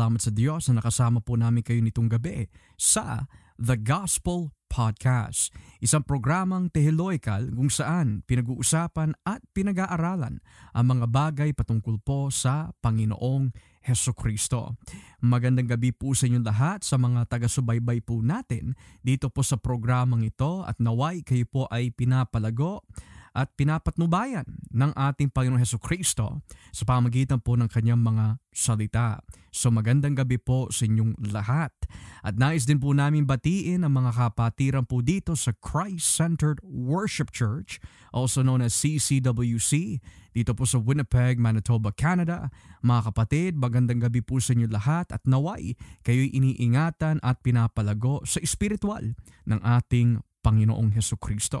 nagpapasalamat sa Diyos na nakasama po namin kayo nitong gabi sa The Gospel Podcast, isang programang teological kung saan pinag-uusapan at pinag-aaralan ang mga bagay patungkol po sa Panginoong Heso Kristo. Magandang gabi po sa inyong lahat sa mga taga-subaybay po natin dito po sa programang ito at naway kayo po ay pinapalago at pinapatnubayan ng ating Panginoong Heso Kristo sa pamagitan po ng kanyang mga salita. So magandang gabi po sa inyong lahat. At nais din po namin batiin ang mga kapatiran po dito sa Christ-Centered Worship Church, also known as CCWC, dito po sa Winnipeg, Manitoba, Canada. Mga kapatid, magandang gabi po sa inyo lahat at naway kayo'y iniingatan at pinapalago sa espiritual ng ating Panginoong Heso Kristo.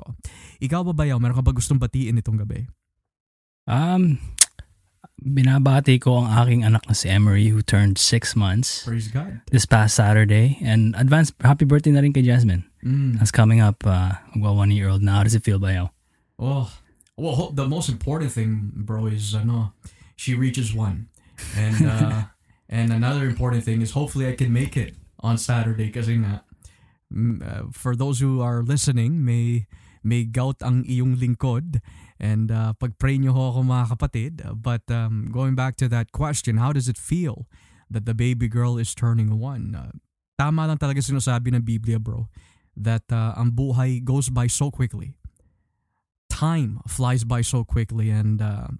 Ikaw ba bayaw, meron ka ba gustong batiin itong gabi? Um, binabati ko ang aking anak na si Emery who turned 6 months Praise God. this past Saturday. And advance happy birthday na rin kay Jasmine. Mm. That's coming up, uh, well, one year old now. How does it feel, Bayo? Oh, well, the most important thing, bro, is ano, she reaches one, and uh, and another important thing is hopefully I can make it on Saturday kasi nga, mm, uh, for those who are listening, may may gout ang iyong lingkod and uh, pag-pray niyo ho ako mga kapatid. But um, going back to that question, how does it feel that the baby girl is turning one? Uh, tama lang talaga sinasabi ng Biblia, bro, that uh, ang buhay goes by so quickly time flies by so quickly and uh,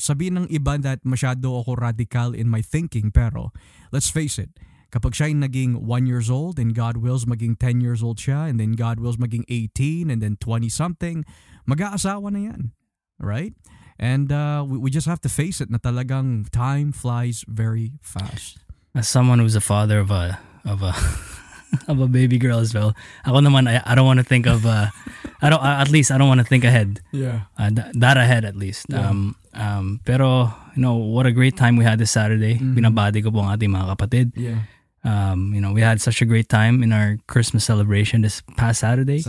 sabihin ng iba that masyado ako radical in my thinking pero let's face it kapag siya ay naging 1 years old and God wills maging 10 years old siya and then God wills maging 18 and then 20 something mag-aasawa na yan right and uh, we, we just have to face it na talagang time flies very fast As someone who's a father of a of a of a baby girl as well, ako naman I, I don't want to think of uh, I don't at least I don't want to think ahead. yeah uh, th- that ahead at least. Yeah. Um, um, pero, you know, what a great time we had this Saturday. Mhm. Binabati ko po ang ating mga kapatid. yeah Um, you know, we had such a great time in our Christmas celebration this past Saturday,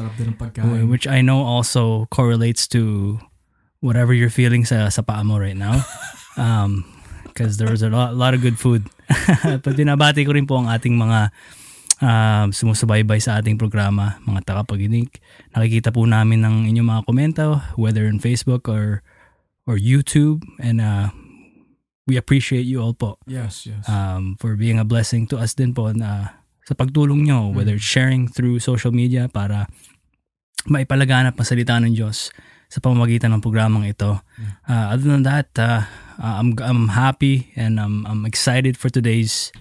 which I know also correlates to whatever you're feeling sa, sa paa mo right now. Um, because there was a lot, lot of good food. But binabati ko rin po ang ating mga um, sumusubaybay sa ating programa, mga tagapaginig. Nakikita po namin ng inyong mga komento, whether in Facebook or or YouTube. And uh, we appreciate you all po yes yes um, for being a blessing to us din po na sa pagtulong nyo, whether it's sharing through social media para maipalaganap ang salita ng Diyos sa pamamagitan ng programang ito. Uh, other than that, uh, uh, I'm, I'm happy and I'm, I'm excited for today's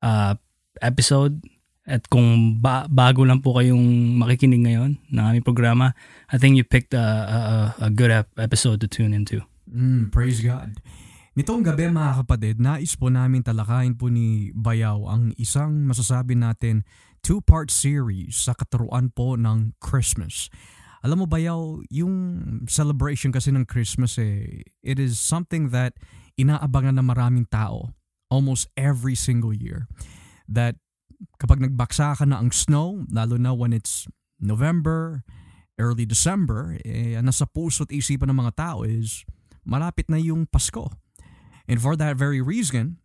uh, episode. At kung ba- bago lang po kayong makikinig ngayon ng aming programa, I think you picked a, a, a good ep- episode to tune into. Mm, praise God. Nitong gabi mga kapatid, nais po namin talakayin po ni Bayaw ang isang masasabi natin two-part series sa katuruan po ng Christmas. Alam mo Bayaw, yung celebration kasi ng Christmas eh, it is something that inaabangan ng maraming tao almost every single year. That kapag nagbaksa ka na ang snow, lalo na when it's November, early December, eh, nasa puso at isipan ng mga tao is malapit na yung Pasko. And for that very reason,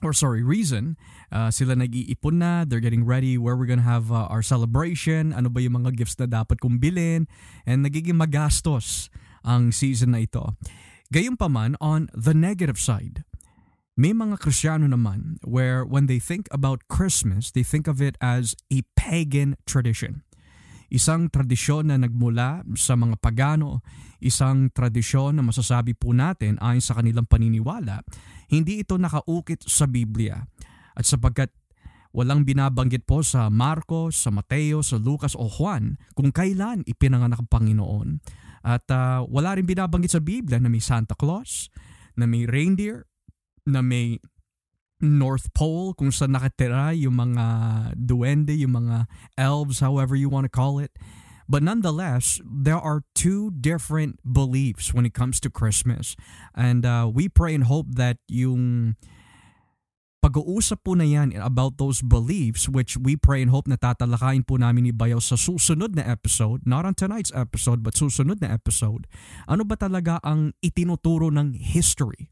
or sorry, reason, uh, sila nag-iipon na, they're getting ready where we're gonna have uh, our celebration, ano ba yung mga gifts na dapat kong bilhin, and nagiging magastos ang season na ito. Gayunpaman, on the negative side, may mga Kristiyano naman where when they think about Christmas, they think of it as a pagan tradition. Isang tradisyon na nagmula sa mga pagano, isang tradisyon na masasabi po natin ayon sa kanilang paniniwala, hindi ito nakaukit sa Biblia. At sapagkat walang binabanggit po sa Marcos, sa Mateo, sa Lucas o Juan kung kailan ipinanganak ang Panginoon. At ah, wala rin binabanggit sa Biblia na may Santa Claus, na may reindeer, na may North Pole kung saan nakatira yung mga duwende, yung mga elves, however you want to call it. But nonetheless, there are two different beliefs when it comes to Christmas. And uh, we pray and hope that yung pag-uusap po na yan about those beliefs which we pray and hope na tatalakayin po namin ni Bayaw sa susunod na episode, not on tonight's episode but susunod na episode. Ano ba talaga ang itinuturo ng history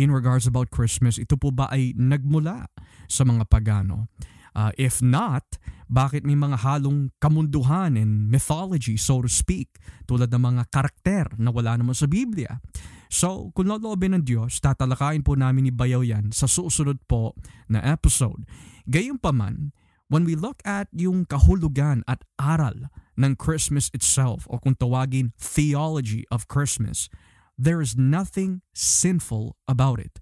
in regards about Christmas? Ito po ba ay nagmula sa mga pagano? Uh, if not, bakit may mga halong kamunduhan and mythology, so to speak, tulad ng mga karakter na wala naman sa Biblia? So, kung loloobin ng Diyos, tatalakayin po namin ni Bayaw yan sa susunod po na episode. Gayunpaman, when we look at yung kahulugan at aral ng Christmas itself o kung tawagin theology of Christmas, there is nothing sinful about it.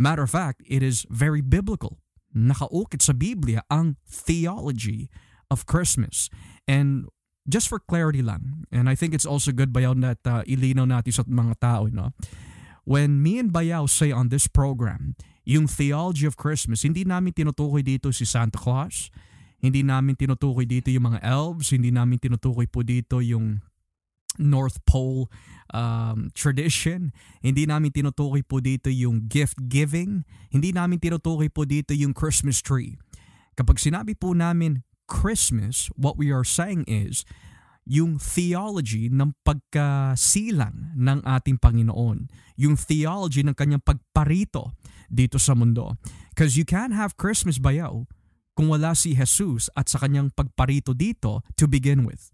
Matter of fact, it is very biblical. Nakaukit sa Biblia ang theology of Christmas. And just for clarity lang, and I think it's also good bayaw that uh, ilinaw natin sa mga tao, no? When me and Bayaw say on this program, yung theology of Christmas, hindi namin tinutukoy dito si Santa Claus, hindi namin tinutukoy dito yung mga elves, hindi namin tinutukoy po dito yung North Pole um, tradition. Hindi namin tinutukoy po dito yung gift giving. Hindi namin tinutukoy po dito yung Christmas tree. Kapag sinabi po namin Christmas, what we are saying is yung theology ng pagkasilang ng ating Panginoon. Yung theology ng kanyang pagparito dito sa mundo. Because you can't have Christmas bayaw kung wala si Jesus at sa kanyang pagparito dito to begin with.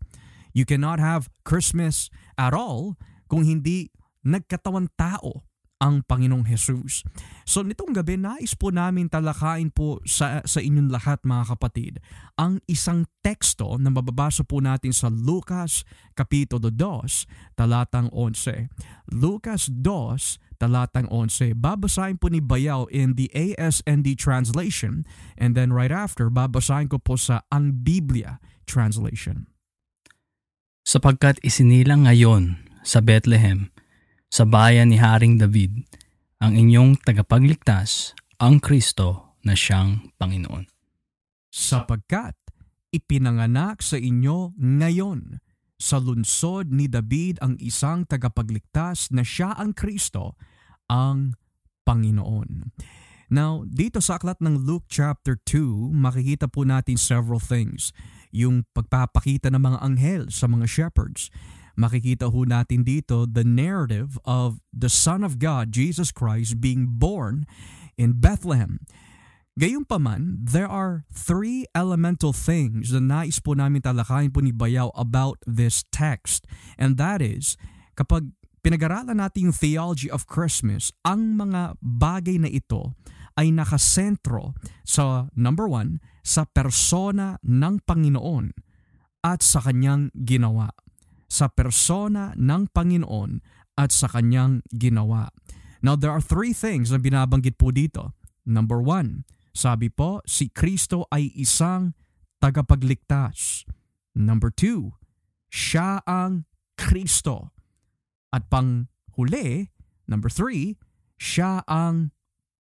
You cannot have Christmas at all kung hindi nagkatawan tao ang Panginoong Jesus. So nitong gabi, nais po namin talakayin po sa, sa inyong lahat mga kapatid ang isang teksto na mababasa po natin sa Lucas Kapitulo 2, talatang 11. Lucas 2, talatang 11. Babasahin po ni Bayaw in the ASND translation and then right after, babasahin ko po sa Ang Biblia translation. Sapagkat isinilang ngayon sa Bethlehem sa bayan ni Haring David ang inyong tagapagligtas, ang Kristo na siyang Panginoon. Sapagkat ipinanganak sa inyo ngayon sa lunsod ni David ang isang tagapagligtas na siya ang Kristo, ang Panginoon. Now, dito sa aklat ng Luke chapter 2, makikita po natin several things. Yung pagpapakita ng mga anghel sa mga shepherds, makikita ho natin dito the narrative of the Son of God, Jesus Christ, being born in Bethlehem. Gayunpaman, there are three elemental things na nais po namin talakayin po ni Bayaw about this text. And that is, kapag pinag-aralan natin yung theology of Christmas, ang mga bagay na ito ay nakasentro sa number one, sa persona ng Panginoon at sa kanyang ginawa sa persona ng Panginoon at sa kanyang ginawa. Now, there are three things na binabanggit po dito. Number one, sabi po, si Kristo ay isang tagapagligtas. Number two, siya ang Kristo. At panghuli, number three, siya ang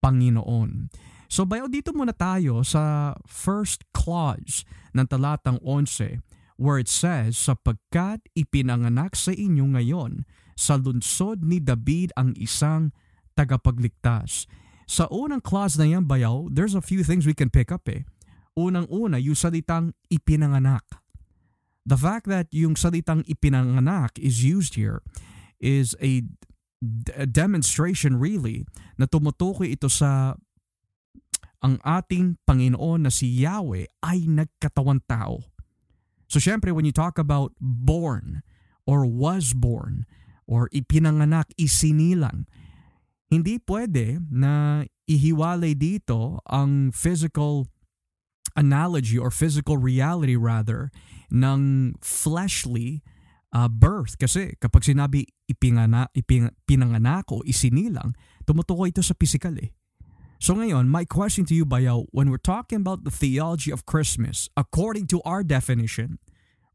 Panginoon. So bayo dito muna tayo sa first clause ng talatang 11 where it says, sapagkat ipinanganak sa inyo ngayon sa lunsod ni David ang isang tagapagligtas. Sa unang clause na yan, bayaw, there's a few things we can pick up eh. Unang-una, yung salitang ipinanganak. The fact that yung salitang ipinanganak is used here is a, a demonstration really na tumutukoy ito sa ang ating Panginoon na si Yahweh ay nagkatawan tao. So syempre when you talk about born or was born or ipinanganak, isinilang, hindi pwede na ihiwalay dito ang physical analogy or physical reality rather ng fleshly uh, birth. Kasi kapag sinabi ipingana, iping, pinanganak o isinilang, tumutukoy ito sa physical eh. So ngayon, my question to you, Bayaw, when we're talking about the theology of Christmas, according to our definition,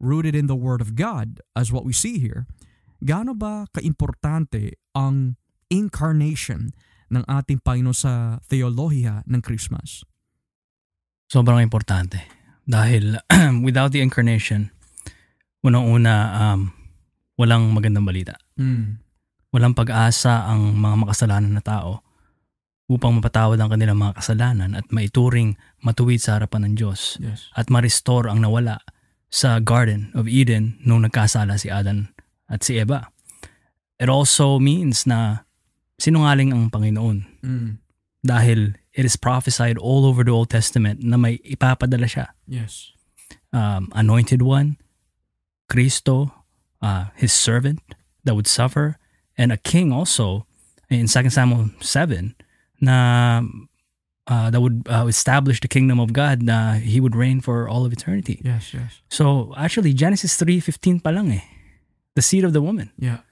rooted in the Word of God, as what we see here, gaano ba kaimportante ang incarnation ng ating Panginoon sa theolohiya ng Christmas? Sobrang importante. Dahil without the incarnation, unang-una, um, walang magandang balita. Mm. Walang pag-asa ang mga makasalanan na tao upang mapatawad ang kanilang mga kasalanan at maituring matuwid sa harapan ng Diyos Yes. at ma-restore ang nawala sa Garden of Eden nung nagkasala si Adan at si Eva. It also means na sinungaling ang Panginoon Mm. dahil it is prophesied all over the Old Testament na may ipapadala siya. Yes. Um, anointed one, Kristo, uh, his servant that would suffer, and a king also in 2 Samuel 7 na uh, that would uh, establish the kingdom of God na he would reign for all of eternity. Yes, yes. So actually Genesis 3:15 pa lang eh. The seed of the woman Yeah.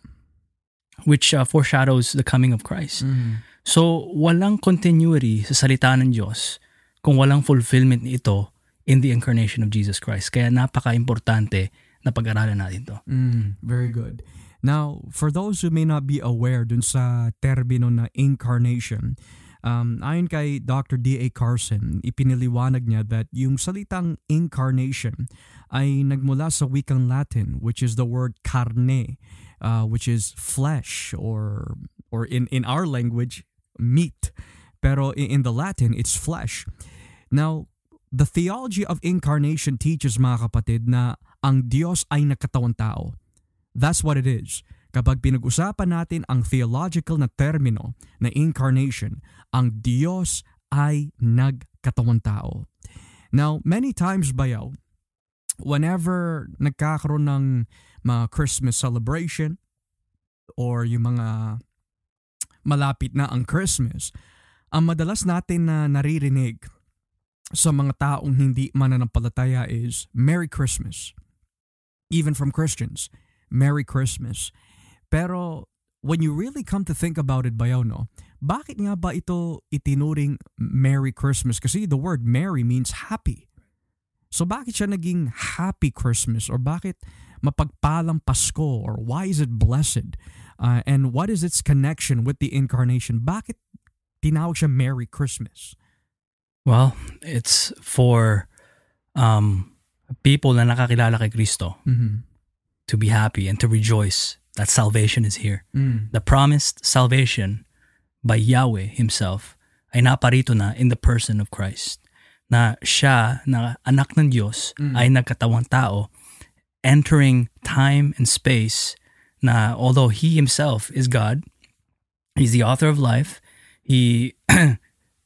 which uh, foreshadows the coming of Christ. Mm. So walang continuity sa salita ng Diyos kung walang fulfillment nito in the incarnation of Jesus Christ. Kaya napaka-importante na pag-aralan natin to. Mm, very good. Now, for those who may not be aware dun sa termino na incarnation, um, ayon kay Dr. D.A. Carson, ipiniliwanag niya that yung salitang incarnation ay nagmula sa wikang Latin which is the word carne, uh, which is flesh or or in, in our language, meat. Pero in, in the Latin, it's flesh. Now, the theology of incarnation teaches mga kapatid na ang Diyos ay nagkatawang tao. That's what it is. Kapag pinag-usapan natin ang theological na termino na incarnation, ang Diyos ay nagkatawang tao. Now, many times bayaw, whenever nagkakaroon ng mga Christmas celebration or yung mga malapit na ang Christmas, ang madalas natin na naririnig sa mga taong hindi mananampalataya is Merry Christmas. Even from Christians, Merry Christmas. Pero when you really come to think about it bayaw no, bakit nga ba ito itinuring Merry Christmas? Kasi the word Merry means happy. So bakit siya naging Happy Christmas? Or bakit mapagpalang Pasko? Or why is it blessed? Uh, and what is its connection with the incarnation? Bakit tinawag siya Merry Christmas? Well, it's for um, people na nakakilala kay Kristo Mm-hmm. to be happy and to rejoice that salvation is here. Mm. The promised salvation by Yahweh Himself ay naparito na in the person of Christ. Na siya, na anak ng Diyos, Mm. ay nagkatawang tao, entering time and space na although He Himself is God, He's the author of life, He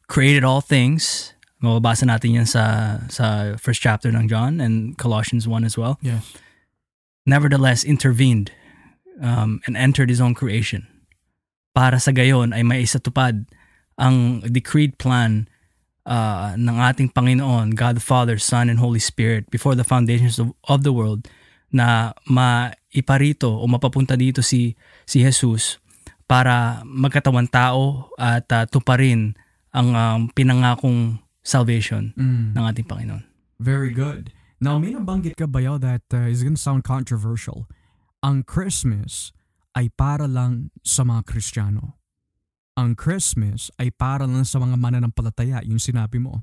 created all things. Mababasa natin yan sa, sa first chapter ng John and Colossians 1 as well Yes. nevertheless intervened um, and entered his own creation. Para sa gayon ay may isatupad ang decreed plan uh, ng ating Panginoon, God the Father, Son, and Holy Spirit before the foundations of, of the world na maiparito o mapapunta dito si, si Jesus para magkatawan tao at uh, tuparin ang um, pinangakong salvation Mm. ng ating Panginoon. Very good. Now, may nabanggit ka bayaw that uh, is gonna sound controversial. Ang Christmas ay para lang sa mga Kristiyano. Ang Christmas ay para lang sa mga mananampalataya, yung sinabi mo.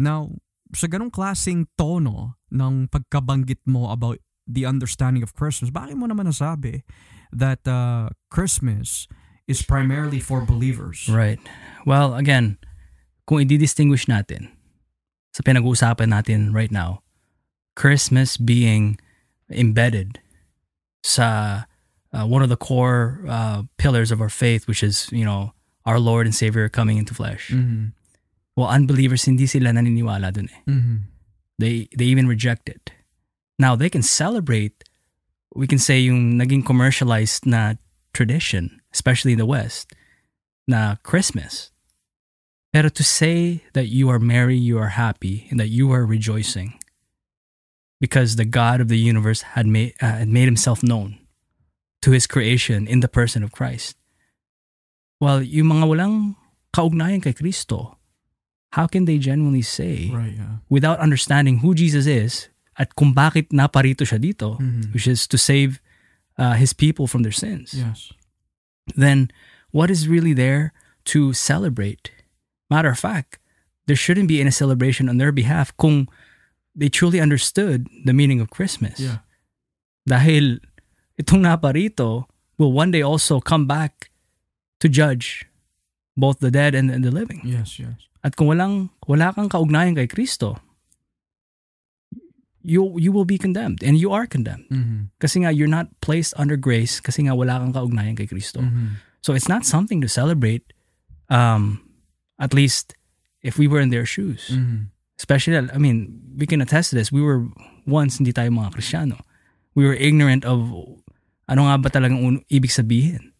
Now, sa ganong klaseng tono ng pagkabanggit mo about the understanding of Christmas, bakit mo naman nasabi that uh, Christmas is primarily for believers? Right. Well, again, kung i-distinguish natin sa pinag-uusapan natin right now, Christmas being embedded sa uh, one of the core uh, pillars of our faith, which is, you know, our Lord and Savior coming into flesh. Mhm. Well, unbelievers, hindi sila naniniwala dun eh. Mhm. They, they even reject it. Now, they can celebrate, we can say yung naging commercialized na tradition, especially in the West, na Christmas. Pero to say that you are merry, you are happy, and that you are rejoicing because the God of the universe had made, uh, had made himself known to his creation in the person of Christ. Well, yung mga walang kaugnayan kay Kristo, how can they genuinely say Right, yeah. without understanding who Jesus is at kung bakit naparito siya dito, Mhm. which is to save uh, his people from their sins, Yes. then what is really there to celebrate? Matter of fact, there shouldn't be any celebration on their behalf kung they truly understood the meaning of Christmas. Yeah. Dahil itong naparito will one day also come back to judge both the dead and, and the living. Yes, yes. At kung walang wala kang kaugnayan kay Kristo, you you will be condemned and you are condemned. Mhm. Kasi nga you're not placed under grace kasi nga wala kang kaugnayan kay Kristo. Mhm. So it's not something to celebrate um at least if we were in their shoes. Mhm. Especially I mean, we can attest to this. We were once hindi tayo mga Kristiyano. We were ignorant of ano nga ba talagang un- ibig sabihin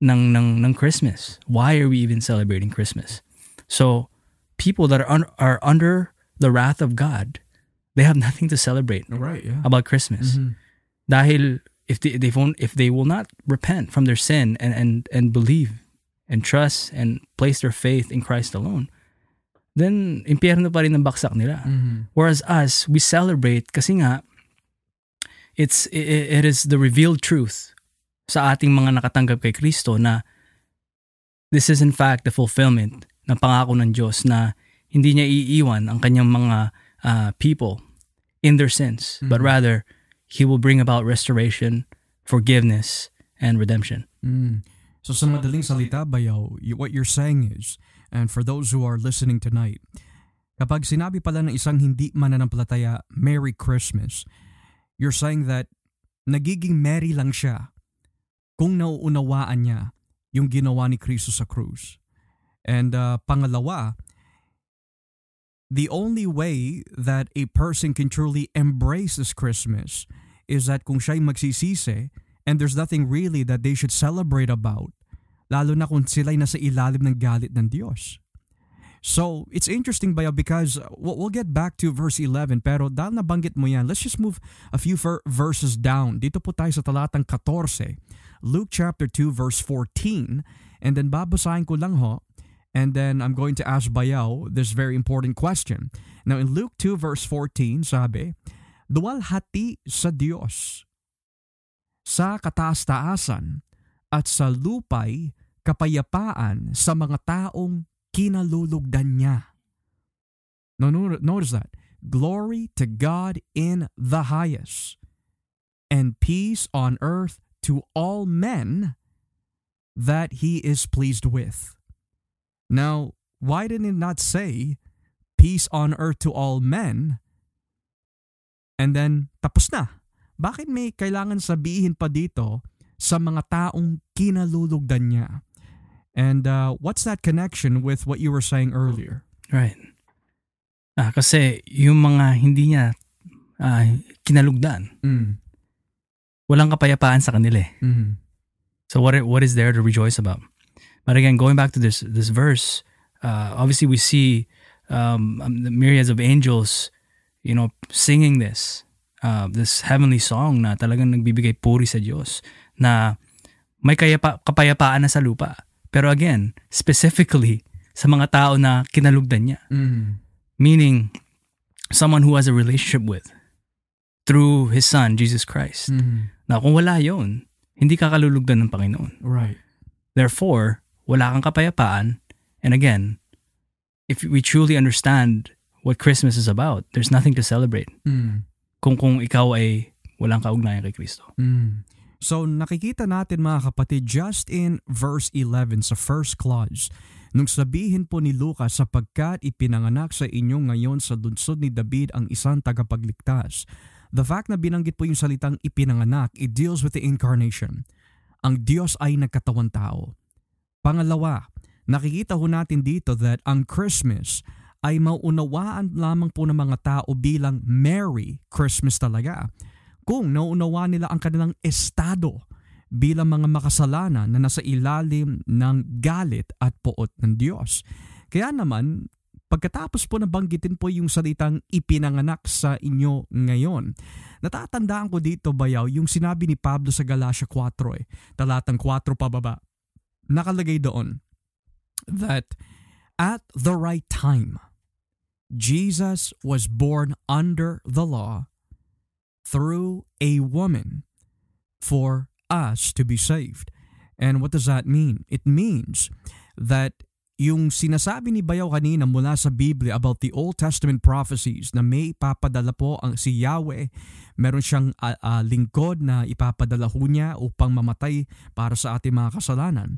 ng ng ng Christmas. Why are we even celebrating Christmas? So people that are un- are under the wrath of God, they have nothing to celebrate Right, yeah. about Christmas. Mhm. Dahil if they they won't if they will not repent from their sin and and and believe and trust and place their faith in Christ alone, then impyerno pa rin ang baksak nila. Mhm. Whereas us, we celebrate kasi nga it's it, it is the revealed truth sa ating mga nakatanggap kay Kristo na this is in fact the fulfillment ng pangako ng Diyos na hindi niya iiwan ang kanyang mga uh, people in their sins, but Mhm. rather He will bring about restoration, forgiveness, and redemption. Mm. So sa madaling salita, Bayaw, y- what you're saying is, and for those who are listening tonight, kapag sinabi pala ng isang hindi mananampalataya, Merry Christmas, you're saying that nagiging merry lang siya kung nauunawaan niya yung ginawa ni Kristo sa krus. And uh, pangalawa, the only way that a person can truly embrace this Christmas is that kung siya'y magsisisi and there's nothing really that they should celebrate about, lalo na kung sila'y nasa ilalim ng galit ng Diyos. So, it's interesting Bayo because we'll we'll get back to verse 11 pero dahil nabanggit mo yan, let's just move a few ver- verses down. Dito po tayo sa talatang 14, Luke chapter 2 verse 14 and then babasahin ko lang ho and then I'm going to ask Bayaw this very important question. Now in Luke 2 verse 14 sabi, Duwalhati sa Diyos sa kataas-taasan at sa lupay kapayapaan sa mga taong kinalulugdan niya. No, no, notice that. Glory to God in the highest, and peace on earth to all men that he is pleased with. Now, why didn't it not say peace on earth to all men and then tapos na? Bakit may kailangan sabihin pa dito sa mga taong kinalulugdan niya? And uh, what's that connection with what you were saying earlier? Right. Ah, kasi yung mga hindi niya ah, kinalugdan, Mm. walang kapayapaan sa kanila eh. Mm. So what what is there to rejoice about? But again, going back to this this verse, uh, obviously we see um, um, the myriads of angels, you know, singing this uh, this heavenly song na talagang nagbibigay puri sa Diyos na may kayapa, kapayapaan na sa lupa. Pero again, specifically sa mga tao na kinalugdan niya. Mm. Meaning, someone who has a relationship with through His Son, Jesus Christ. Mm. Na kung wala yon hindi ka kalulugdan ng Panginoon. Right. Therefore, wala kang kapayapaan. And again, if we truly understand what Christmas is about, there's nothing to celebrate Mm. Kung kung ikaw ay walang kaugnayan kay Kristo. Mm. So nakikita natin mga kapatid just in verse 11 sa first clause nung sabihin po ni Lucas sapagkat ipinanganak sa inyo ngayon sa lunsod ni David ang isang tagapagligtas. The fact na binanggit po yung salitang ipinanganak, it deals with the incarnation. Ang Diyos ay nagkatawan tao. Pangalawa, nakikita ho natin dito that ang Christmas ay mauunawaan lamang po ng mga tao bilang Merry Christmas talaga kung nauunawa nila ang kanilang estado bilang mga makasalanan na nasa ilalim ng galit at poot ng Diyos. Kaya naman, pagkatapos po nabanggitin po yung salitang ipinanganak sa inyo ngayon, natatandaan ko dito bayaw yung sinabi ni Pablo sa Galatia 4, eh, talatang 4 pababa. Nakalagay doon that at the right time, Jesus was born under the law through a woman for us to be saved. And what does that mean? It means that yung sinasabi ni Bayaw kanina mula sa Biblia about the Old Testament prophecies na may ipapadala po ang si Yahweh, meron siyang uh, uh, lingkod na ipapadala ho niya upang mamatay para sa ating mga kasalanan.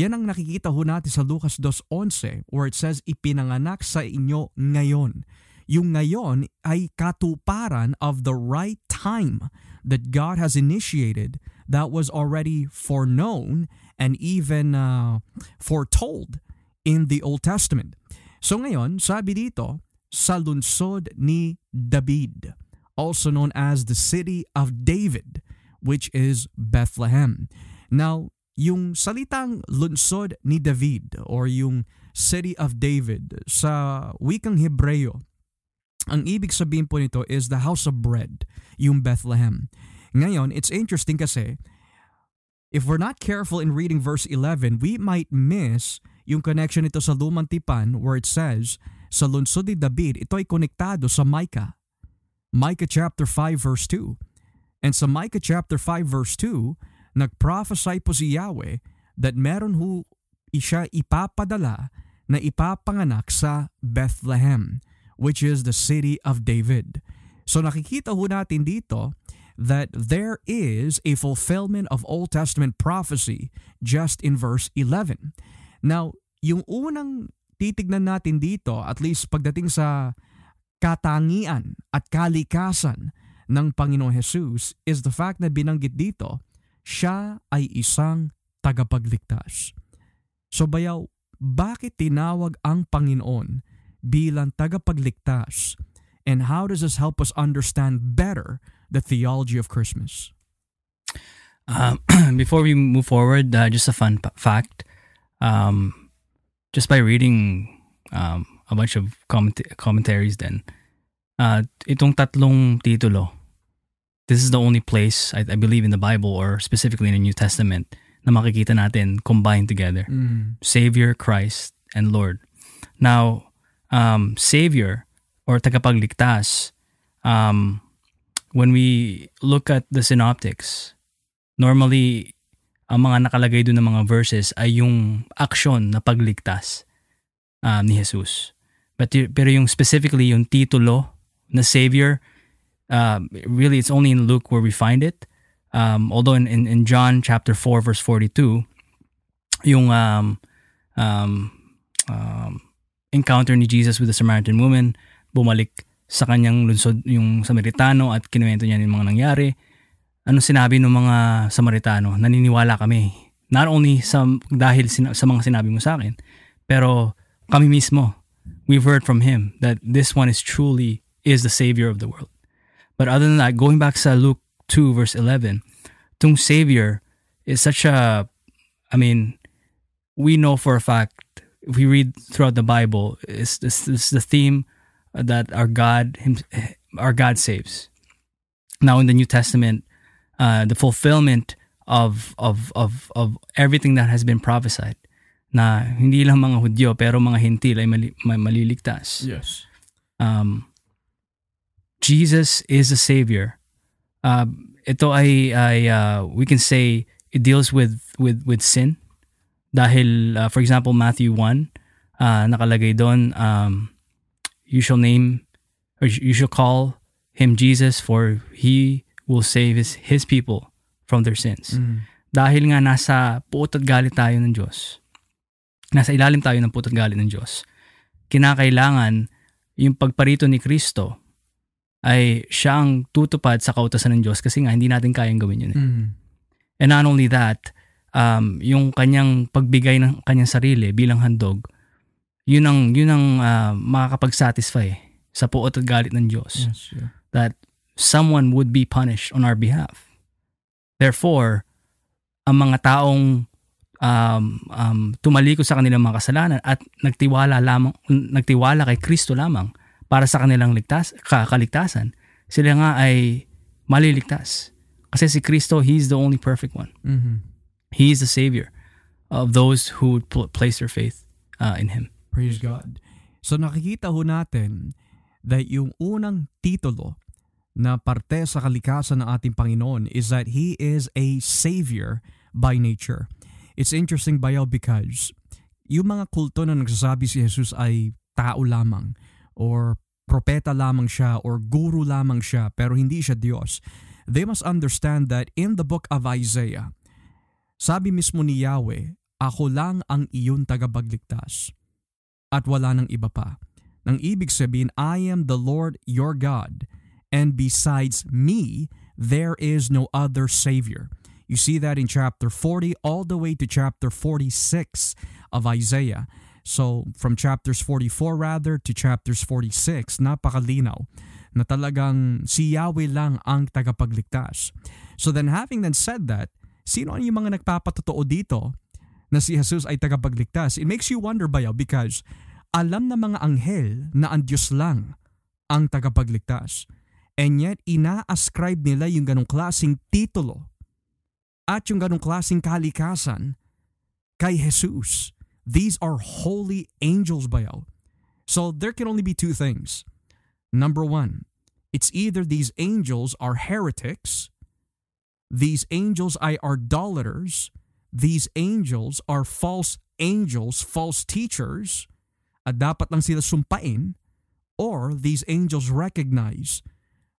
Yan ang nakikita ho natin sa Lucas 2.11 where it says, ipinanganak sa inyo ngayon. Yung ngayon ay katuparan of the right time that God has initiated that was already foreknown and even uh, foretold in the Old Testament. So ngayon, sabi dito, sa lunsod ni David, also known as the city of David, which is Bethlehem. Now, yung salitang lunsod ni David or yung city of David sa wikang Hebreo, ang ibig sabihin po nito is the house of bread, yung Bethlehem. Ngayon, it's interesting kasi if we're not careful in reading verse 11, we might miss yung connection nito sa lumang tipan where it says, sa lunsod ni David, ito ay konektado sa Micah. Micah chapter 5 verse 2. And sa Micah chapter 5 verse 2, nagprophesy po si Yahweh that meron ho siya ipapadala na ipapanganak sa Bethlehem, which is the city of David. So nakikita ho natin dito that there is a fulfillment of Old Testament prophecy just in verse 11. Now, yung unang titignan natin dito, at least pagdating sa katangian at kalikasan ng Panginoong Jesus, is the fact na binanggit dito siya ay isang tagapagligtas. So bayaw, bakit tinawag ang Panginoon bilang tagapagligtas? And how does this help us understand better the theology of Christmas? Um, before we move forward, uh, just a fun p- fact. Um, just by reading um, a bunch of comment- commentaries then, uh, itong tatlong titulo, this is the only place, I, I believe in the Bible or specifically in the New Testament, na makikita natin combined together. Mm. Savior, Christ, and Lord. Now, um, Savior or tagapagligtas, um, when we look at the synoptics, normally, ang mga nakalagay doon ng mga verses ay yung action na pagligtas um, ni Jesus. But, pero yung specifically yung titulo na Savior, um, really it's only in Luke where we find it. Um, although in, in, in John chapter 4 verse 42, yung um, um, um, encounter ni Jesus with the Samaritan woman, bumalik sa kanyang lunsod yung Samaritano at kinuwento niya yung mga nangyari. Ano sinabi ng mga Samaritano? Naniniwala kami. Not only sa, dahil sina- sa mga sinabi mo sa akin, pero kami mismo, we've heard from Him that this one is truly is the Savior of the world. But other than that, going back sa Luke 2 verse 11, tung Savior is such a, I mean, we know for a fact, if we read throughout the Bible, it's this, this the theme that our God, him, our God saves. Now in the New Testament, uh, the fulfillment of, of, of, of everything that has been prophesied, na hindi lang mga Hudyo pero mga Hintil ay mali, maliligtas. Yes. um, Jesus is a savior. Uh, ito ay, ay uh, we can say it deals with with with sin. Dahil uh, for example Matthew 1 uh, nakalagay doon um, you shall name or you shall call him Jesus for he will save his, his people from their sins. Mm. Dahil nga nasa puot at galit tayo ng Diyos. Nasa ilalim tayo ng puot at galit ng Diyos. Kinakailangan yung pagparito ni Kristo ay siya ang tutupad sa kautasan ng Diyos kasi nga hindi natin kayang gawin yun. eh. Mm. And not only that, um, yung kanyang pagbigay ng kanyang sarili bilang handog, yun ang, yun ang uh, makakapag-satisfy sa puot at galit ng Diyos Yes. Yeah. that someone would be punished on our behalf. Therefore, ang mga taong um, um, tumalikod sa kanilang mga kasalanan at nagtiwala lamang nagtiwala kay Kristo lamang para sa kanilang ligtas, ka- kaligtasan, sila nga ay maliligtas. Kasi si Kristo, He's the only perfect one. Mhm. He is the Savior of those who would pl- place their faith uh, in Him. Praise God. So nakikita ho natin that yung unang titulo na parte sa kalikasan ng ating Panginoon is that He is a Savior by nature. It's interesting bayaw because yung mga kulto na nagsasabi si Jesus ay tao lamang or propeta lamang siya or guru lamang siya pero hindi siya Diyos. They must understand that in the book of Isaiah, sabi mismo ni Yahweh, ako lang ang iyong tagapagligtas. At wala nang iba pa. Nang ibig sabihin, I am the Lord your God, and besides me, there is no other Savior. You see that in chapter 40 all the way to chapter 46 of Isaiah. So from chapters 44 rather to chapters 46, napakalinaw na talagang si Yahweh lang ang tagapagligtas. So then having then said that, sino yung mga nagpapatotoo dito na si Jesus ay tagapagligtas. It makes you wonder bayaw because alam na mga anghel na ang Diyos lang ang tagapagligtas. And yet, ina-ascribe nila yung ganong klaseng titulo at yung ganong klaseng kalikasan kay Jesus. These are holy angels bayaw. So there can only be two things. Number one, it's either these angels are heretics, these angels are idolaters, these angels are false angels, false teachers, at dapat lang sila sumpain, or these angels recognize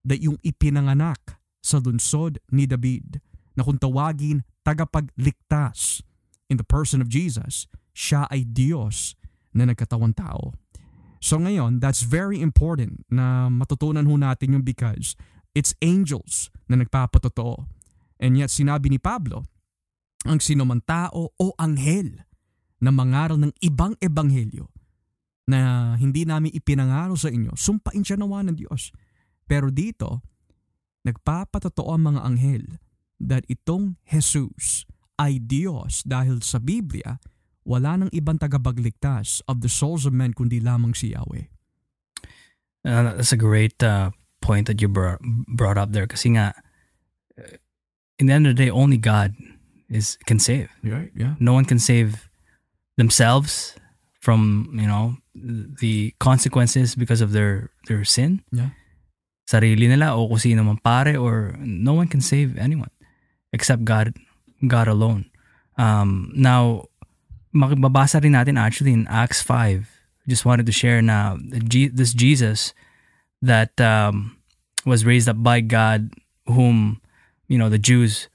that yung ipinanganak sa lunsod ni David na kung tawagin tagapagligtas in the person of Jesus, siya ay Diyos na nagkatawang tao. So ngayon, that's very important na matutunan ho natin yung because it's angels na nagpapatotoo. And yet sinabi ni Pablo, ang sinuman tao o anghel na mangaral ng ibang ebanghelyo na hindi namin ipinangaro sa inyo, sumpain siya nawa ng Diyos. Pero dito, nagpapatotoo ang mga anghel that itong Jesus ay Diyos dahil sa Biblia, wala nang ibang tagapagligtas of the souls of men kundi lamang si Yahweh. Uh, that's a great uh, point that you brought, brought up there kasi nga, in the end of the day, only God is can save. Right, yeah. No one can save themselves from, you know, the consequences because of their their sin. Yeah. Sarili nila o kung sino man pare or no one can save anyone except God God alone. Um, now, makibabasa rin natin actually in Acts 5. Just wanted to share na this Jesus that um, was raised up by God whom, you know, the Jews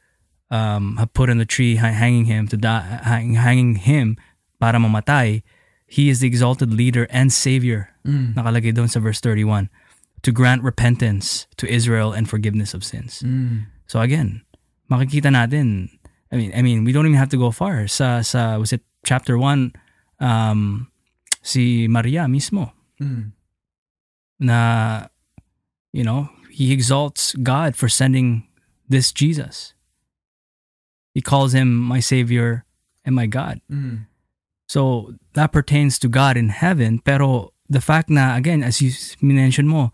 um, have put on the tree, hanging him to die, hanging him para mamatay, he is the exalted leader and savior. Mm. Nakalagay doon sa verse 31 to grant repentance to Israel and forgiveness of sins. Mm. So again, makikita natin. I mean, I mean, we don't even have to go far. Sa sa was it chapter 1 um si Maria mismo Mm. na you know, he exalts God for sending this Jesus. He calls him my Savior and my God. Mm. So that pertains to God in heaven. Pero the fact na, again, as you mentioned mo,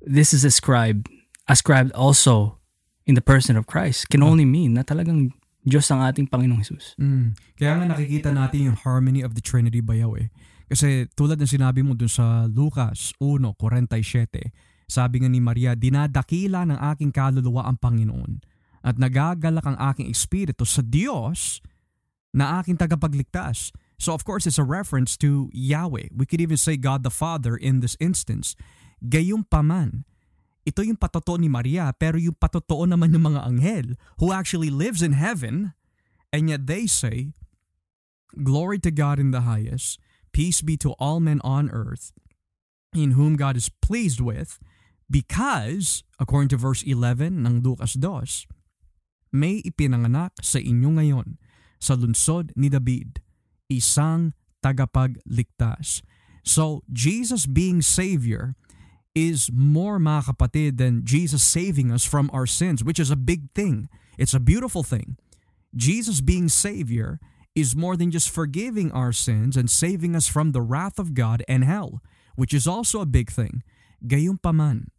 this is ascribed, ascribed also in the person of Christ can only mean na talagang Diyos ang ating Panginoong Jesus. Mm. Kaya nga nakikita natin yung harmony of the Trinity bayaw eh. Kasi tulad ng sinabi mo dun sa Lucas 1.47, sabi nga ni Maria, dinadakila ng aking kaluluwa ang Panginoon at nagagalak ang aking espiritu sa Diyos na aking tagapagligtas. So of course, it's a reference to Yahweh. We could even say God the Father in this instance. Gayong paman, ito yung patotoo ni Maria pero yung patotoo naman ng mga anghel who actually lives in heaven and yet they say, Glory to God in the highest, peace be to all men on earth, in whom God is pleased with, because, according to verse 11 ng Lucas 2, may ipinanganak sa inyo ngayon sa lunsod ni David, isang tagapagligtas. So, Jesus being Savior is more mga than Jesus saving us from our sins, which is a big thing. It's a beautiful thing. Jesus being Savior is more than just forgiving our sins and saving us from the wrath of God and hell, which is also a big thing. Gayunpaman,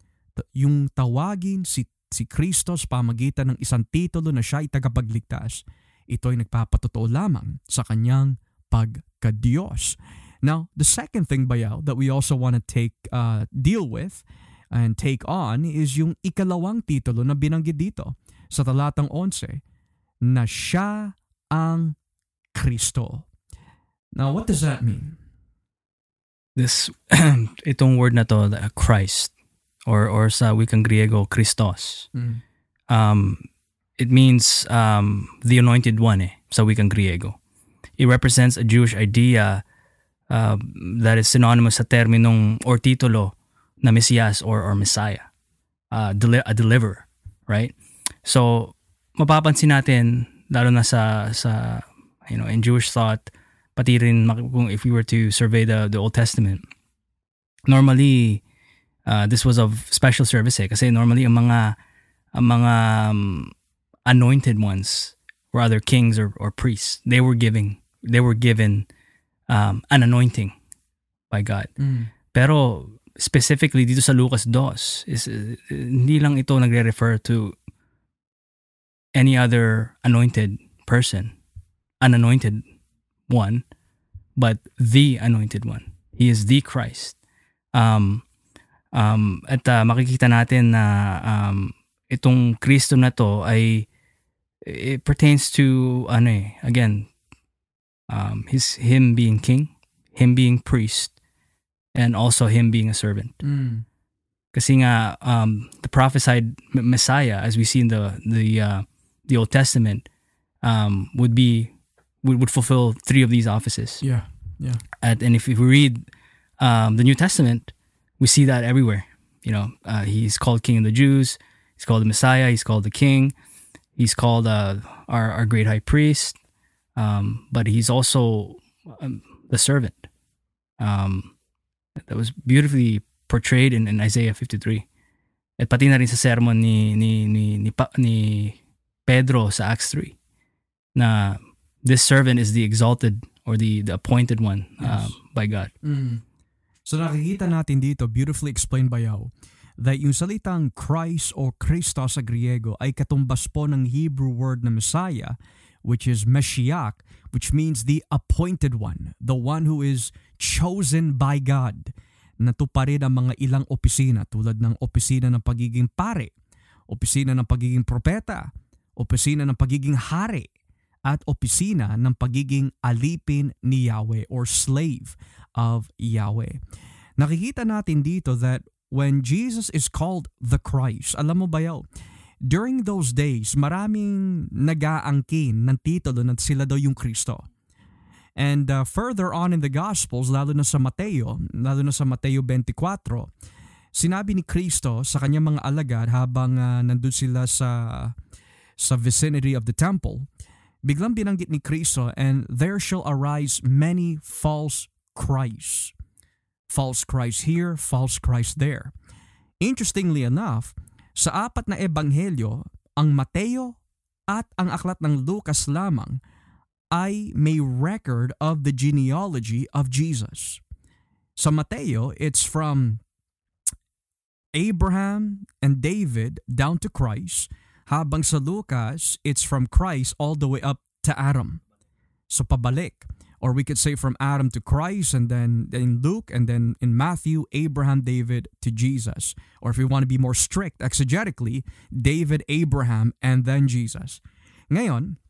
yung tawagin si, si Kristo sa pamagitan ng isang titulo na siya ay tagapagligtas, ito ay nagpapatotoo lamang sa kanyang pagkadiyos. Now, the second thing bayaw that we also want to take uh, deal with and take on is yung ikalawang titulo na binanggit dito sa talatang 11 na siya ang Kristo. Now, what does that mean? This, itong word na to, the Christ, or, or sa wikang Griego, Christos, Mm. um, it means um, the anointed one eh, sa wikang Griego. it represents a Jewish idea uh, that is synonymous sa terminong or titulo na Mesias or, or Messiah, uh, deli- a deliverer, right? So, mapapansin natin, lalo na sa, sa you know, in Jewish thought, pati rin if we were to survey the, the Old Testament, normally, uh, this was of special service eh, kasi normally ang mga, ang mga um, anointed ones were either kings or, or priests. They were giving, they were given um, an anointing by God. Mm. Pero specifically dito sa Lucas 2 is uh, hindi lang ito nagre-refer to any other anointed person, an anointed one, but the anointed one. He is the Christ. Um, um, at uh, makikita natin na um, itong Kristo na to ay it pertains to ano eh, again um, his him being king, him being priest, and also him being a servant. Mm. Kasi nga um, the prophesied Messiah, as we see in the the uh, the Old Testament, um, would be would, would fulfill three of these offices. Yeah. Yeah. And, and if we read um, the New Testament, we see that everywhere. You know, uh, he's called King of the Jews. He's called the Messiah. He's called the King. He's called uh, our our great High Priest. Um, but he's also um, the servant. Um, that was beautifully portrayed in, in Isaiah 53. At pati na rin sa sermon ni ni ni ni, pa, ni Pedro sa Acts 3 na this servant is the exalted or the the appointed one Yes. um, by God. Mm. So nakikita natin dito, beautifully explained by Yao, that yung salitang Christ or Christo sa Griego ay katumbas po ng Hebrew word na Messiah, which is Meshiach, which means the appointed one, the one who is chosen by God. Natuparin ang mga ilang opisina tulad ng opisina ng pagiging pare, opisina ng pagiging propeta, opisina ng pagiging hari, at opisina ng pagiging alipin ni Yahweh or slave of Yahweh. Nakikita natin dito that when Jesus is called the Christ, alam mo ba yaw, during those days, maraming nag-aangkin ng titulo na sila daw yung Kristo. And uh, further on in the Gospels, lalo na sa Mateo, lalo na sa Mateo 24, sinabi ni Kristo sa kanyang mga alagad habang uh, nandun sila sa sa vicinity of the temple, biglang binanggit ni Kristo, and there shall arise many false Christs. False Christ here, false Christ there. Interestingly enough, sa apat na ebanghelyo, ang Mateo at ang aklat ng Lucas lamang ay may record of the genealogy of Jesus. Sa Mateo, it's from Abraham and David down to Christ, habang sa Lucas, it's from Christ all the way up to Adam. So pabalik. Or we could say from Adam to Christ, and then in Luke, and then in Matthew, Abraham, David to Jesus. Or if we want to be more strict exegetically, David, Abraham, and then Jesus. Ngayon,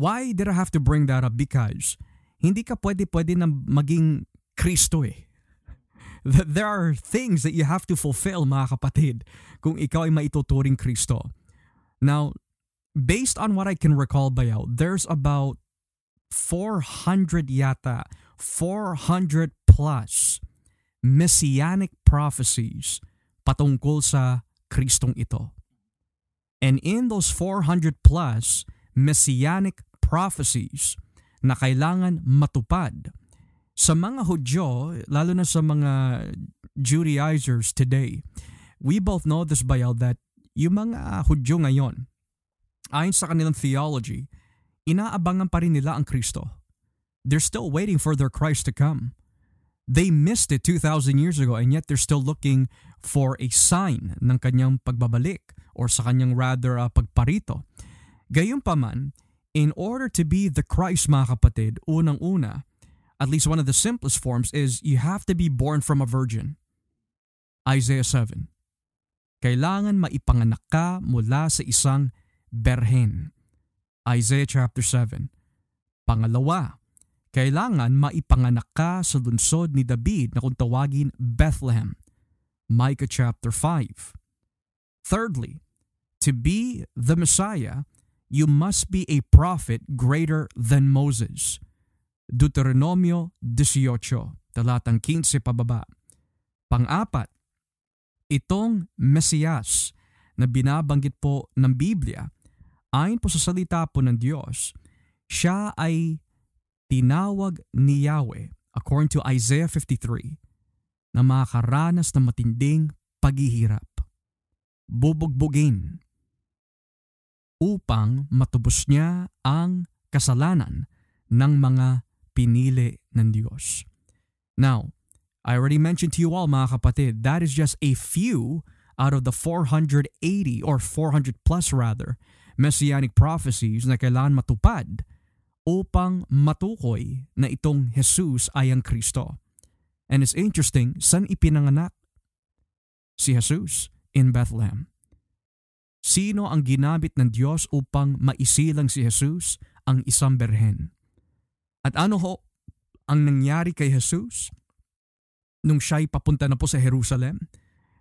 why did I have to bring that up? Because hindi ka pwede-pwede na maging Kristo eh. There are things that you have to fulfill mga kapatid kung ikaw ay maituturing Kristo. Now, based on what I can recall bayaw, there's about 400 yata, 400 plus messianic prophecies patungkol sa Kristong ito. And in those 400 plus messianic prophecies na kailangan matupad sa mga Hudyo, lalo na sa mga Judaizers today, we both know this bayaw that yung mga Hudyo ngayon, ayon sa kanilang theology, inaabangan pa rin nila ang Kristo. They're still waiting for their Christ to come. They missed it 2,000 years ago and yet they're still looking for a sign ng kanyang pagbabalik or sa kanyang rather uh, pagparito. Gayunpaman, in order to be the Christ mga kapatid, unang-una, at least one of the simplest forms is you have to be born from a virgin. Isaiah 7. Kailangan maipanganak ka mula sa isang berhen. Isaiah chapter 7. Pangalawa, kailangan maipanganak ka sa lunsod ni David na kung tawagin Bethlehem. Micah chapter 5. Thirdly, to be the Messiah, you must be a prophet greater than Moses. Deuteronomio 18, talatang 15 pababa. Pang-apat, itong Mesiyas na binabanggit po ng Biblia, ayon po sa salita po ng Diyos, siya ay tinawag ni Yahweh according to Isaiah 53 na makakaranas ng matinding paghihirap. Bubugbugin upang matubos niya ang kasalanan ng mga pinili ng Diyos. Now, I already mentioned to you all mga kapatid, that is just a few out of the 480 or 400 plus rather messianic prophecies na kailangan matupad upang matukoy na itong Jesus ay ang Kristo. And it's interesting, saan ipinanganak si Jesus? In Bethlehem. Sino ang ginamit ng Diyos upang maisilang si Jesus? Ang isang berhen. At ano ho ang nangyari kay Jesus? Nung siya'y papunta na po sa Jerusalem,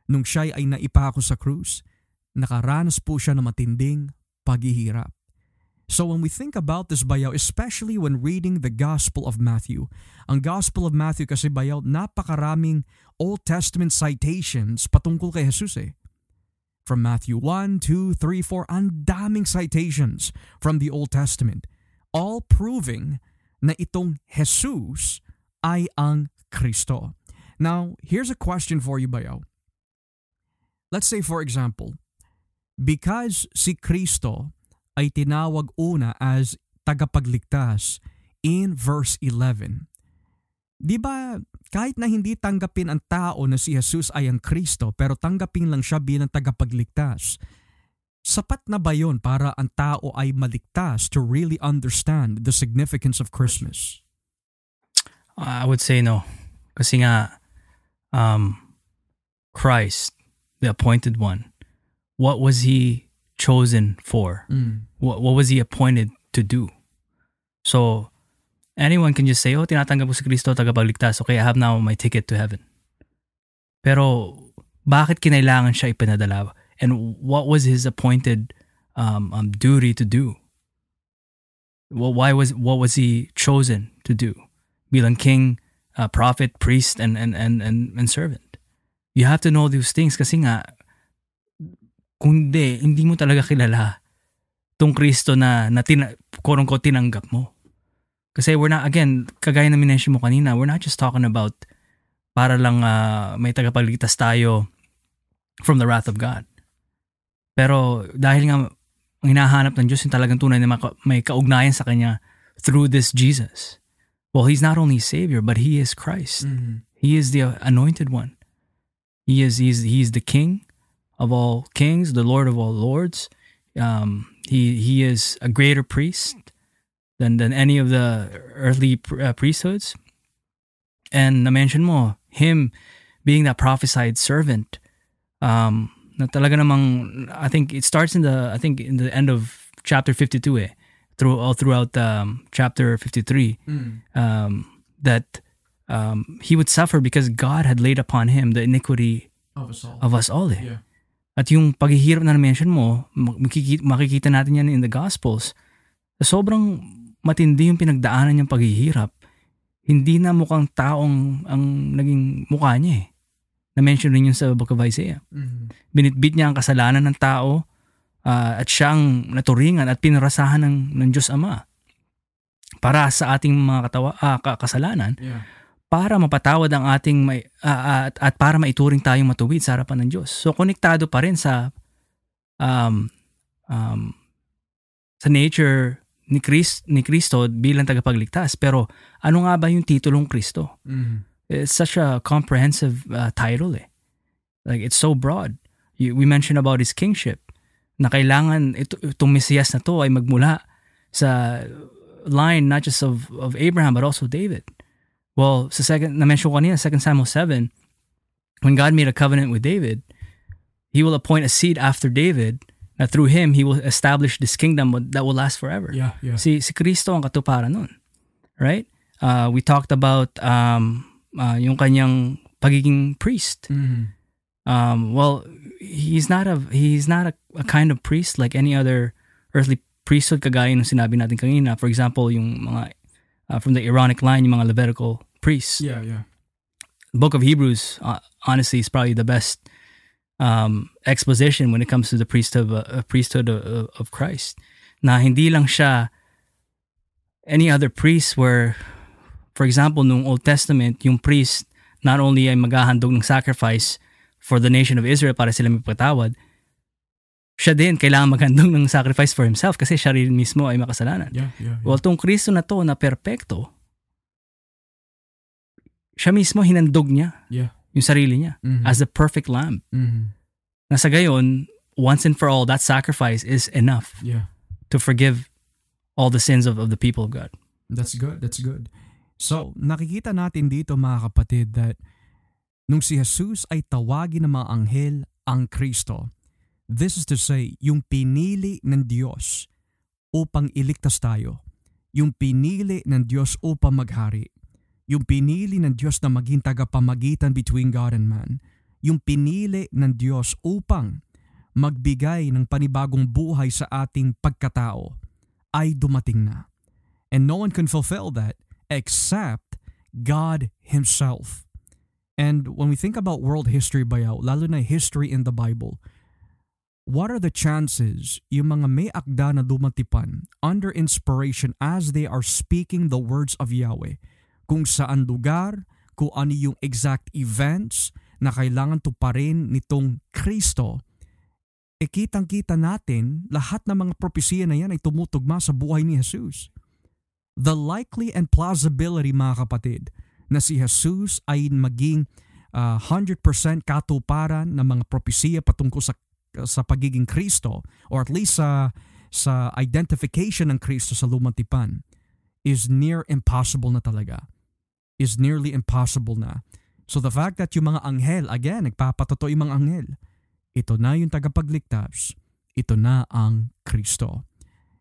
nung siya'y ay naipako sa krus, nakaranas po siya ng matinding paghihirap. So when we think about this bayaw, especially when reading the Gospel of Matthew, ang Gospel of Matthew kasi bayaw, napakaraming Old Testament citations patungkol kay Jesus eh. From Matthew 1, 2, 3, 4, ang daming citations from the Old Testament. All proving na itong Jesus ay ang Kristo. Now, here's a question for you bayaw. Let's say for example, because si Kristo ay tinawag una as tagapagligtas in verse 11. Di ba kahit na hindi tanggapin ang tao na si Jesus ay ang Kristo pero tanggapin lang siya bilang tagapagligtas, sapat na ba yon para ang tao ay maligtas to really understand the significance of Christmas? I would say no. Kasi nga, um, Christ, the appointed one, what was he chosen for? Mm. What, what was he appointed to do? So, anyone can just say, oh, tinatanggap ko si Kristo, tagapagligtas. Okay, I have now my ticket to heaven. Pero, bakit kinailangan siya ipinadala? And what was his appointed um, um, duty to do? Well, why was what was he chosen to do? Bilang king, uh, prophet, priest, and, and, and, and, and servant. You have to know these things kasi nga, kung hindi, hindi mo talaga kilala tong Kristo na, na tina, quote tinanggap mo. Kasi we're not, again, kagaya na minention mo kanina, we're not just talking about para lang uh, may tagapagligtas tayo from the wrath of God. Pero dahil nga ang hinahanap ng Diyos yung talagang tunay na may kaugnayan sa Kanya through this Jesus. Well, He's not only Savior, but He is Christ. Mm-hmm. He is the anointed one. He is he's, he's the King of all kings, the Lord of all lords. Um, he he is a greater priest than than any of the earthly uh, priesthoods. And na-mention mo, him being that prophesied servant, um, na talaga namang, I think it starts in the, I think in the end of chapter 52 eh, through, all throughout um, chapter 53, Mm. um, that um, he would suffer because God had laid upon him the iniquity Of us all. of us all eh. Yeah. At yung paghihirap na na-mention mo, makikita, natin yan in the Gospels, sobrang matindi yung pinagdaanan niyang paghihirap. Hindi na mukhang taong ang naging mukha niya eh. Na-mention rin yun sa Book of Isaiah. Mm-hmm. Binitbit niya ang kasalanan ng tao uh, at siyang naturingan at pinarasahan ng, ng Diyos Ama para sa ating mga katawa, ah, kasalanan Yeah. Para mapatawad ang ating may ah, at, at para maituring tayong matuwid sa harapan ng Diyos. So konektado pa rin sa um, um, sa nature ni Christ, ni Kristo bilang tagapagligtas. Pero ano nga ba yung titulong Kristo? Mm-hmm. It's such a comprehensive uh, title eh. Like it's so broad. You, we mentioned about his kingship na kailangan ito, itong Mesiyas na to ay magmula sa line not just of, of Abraham but also David. Well, sa second, na-mention ko kanina, 2 Samuel 7, when God made a covenant with David, He will appoint a seed after David na through him, He will establish this kingdom that will last forever. Yeah, yeah. Si, si Kristo ang katuparan nun. Right? Uh, we talked about um, uh, yung kanyang pagiging priest. Mm-hmm. Um, well, he's not a he's not a, a kind of priest like any other earthly priesthood kagaya ng sinabi natin kanina. For example, yung mga uh, from the Aaronic line, yung mga Levitical priests. Yeah, yeah. The book of Hebrews, uh, honestly, is probably the best um, exposition when it comes to the priesthood, uh, priesthood of, of Christ. Na hindi lang siya any other priest where, for example, nung Old Testament, yung priest not only ay maghahandog ng sacrifice for the nation of Israel para sila may patawad, siya din kailangan maghandog ng sacrifice for himself kasi siya rin mismo ay makasalanan. Yeah, yeah, yeah. Well, tong Kristo na to na perpekto, siya mismo hinandog niya Yeah. yung sarili niya Mhm. as the perfect lamb. Mhm. Na sa gayon, once and for all, that sacrifice is enough Yeah. to forgive all the sins of, of the people of God. That's good. That's good. So, nakikita natin dito mga kapatid that nung si Jesus ay tawagin ng mga anghel ang Kristo, this is to say, yung pinili ng Diyos upang iligtas tayo. Yung pinili ng Diyos upang maghari. Yung pinili ng Diyos na maging tagapamagitan between God and man. Yung pinili ng Diyos upang magbigay ng panibagong buhay sa ating pagkatao ay dumating na. And no one can fulfill that except God Himself. And when we think about world history bayaw, lalo na history in the Bible, what are the chances yung mga may akda na dumatipan under inspiration as they are speaking the words of Yahweh, kung saan lugar, kung ano yung exact events na kailangan tuparin nitong Kristo, e kitang-kita natin lahat ng mga propesiya na yan ay tumutugma sa buhay ni Jesus. The likely and plausibility mga kapatid na si Jesus ay maging uh, 100% katuparan ng mga propesiya patungkol sa sa pagiging Kristo or at least sa sa identification ng Kristo sa lumang tipan is near impossible na talaga. Is nearly impossible na. So the fact that yung mga anghel, again, nagpapatotoo yung mga anghel, ito na yung tagapagligtas, ito na ang Kristo.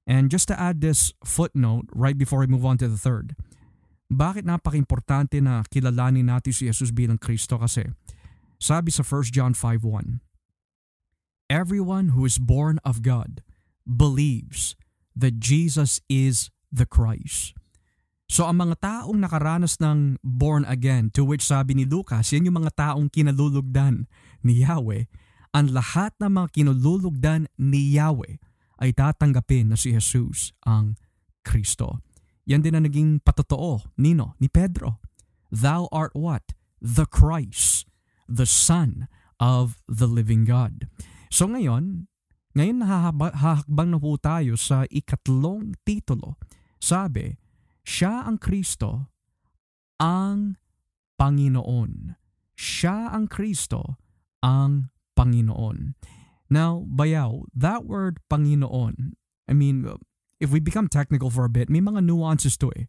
And just to add this footnote right before we move on to the third, bakit napaka-importante na kilalanin natin si Jesus bilang Kristo kasi sabi sa 1 John 5.1, Everyone who is born of God believes that Jesus is the Christ. So ang mga taong nakaranas ng born again, to which sabi ni Lucas, yan yung mga taong kinalulugdan ni Yahweh, ang lahat ng mga kinululugdan ni Yahweh ay tatanggapin na si Jesus ang Kristo. Yan din ang naging patotoo, Nino, ni Pedro. Thou art what? The Christ, the Son of the living God. So ngayon, ngayon hahakbang na po tayo sa ikatlong titulo. Sabi, siya ang Kristo, ang Panginoon. Siya ang Kristo, ang Panginoon. Now, bayaw, that word Panginoon, I mean, if we become technical for a bit, may mga nuances to eh.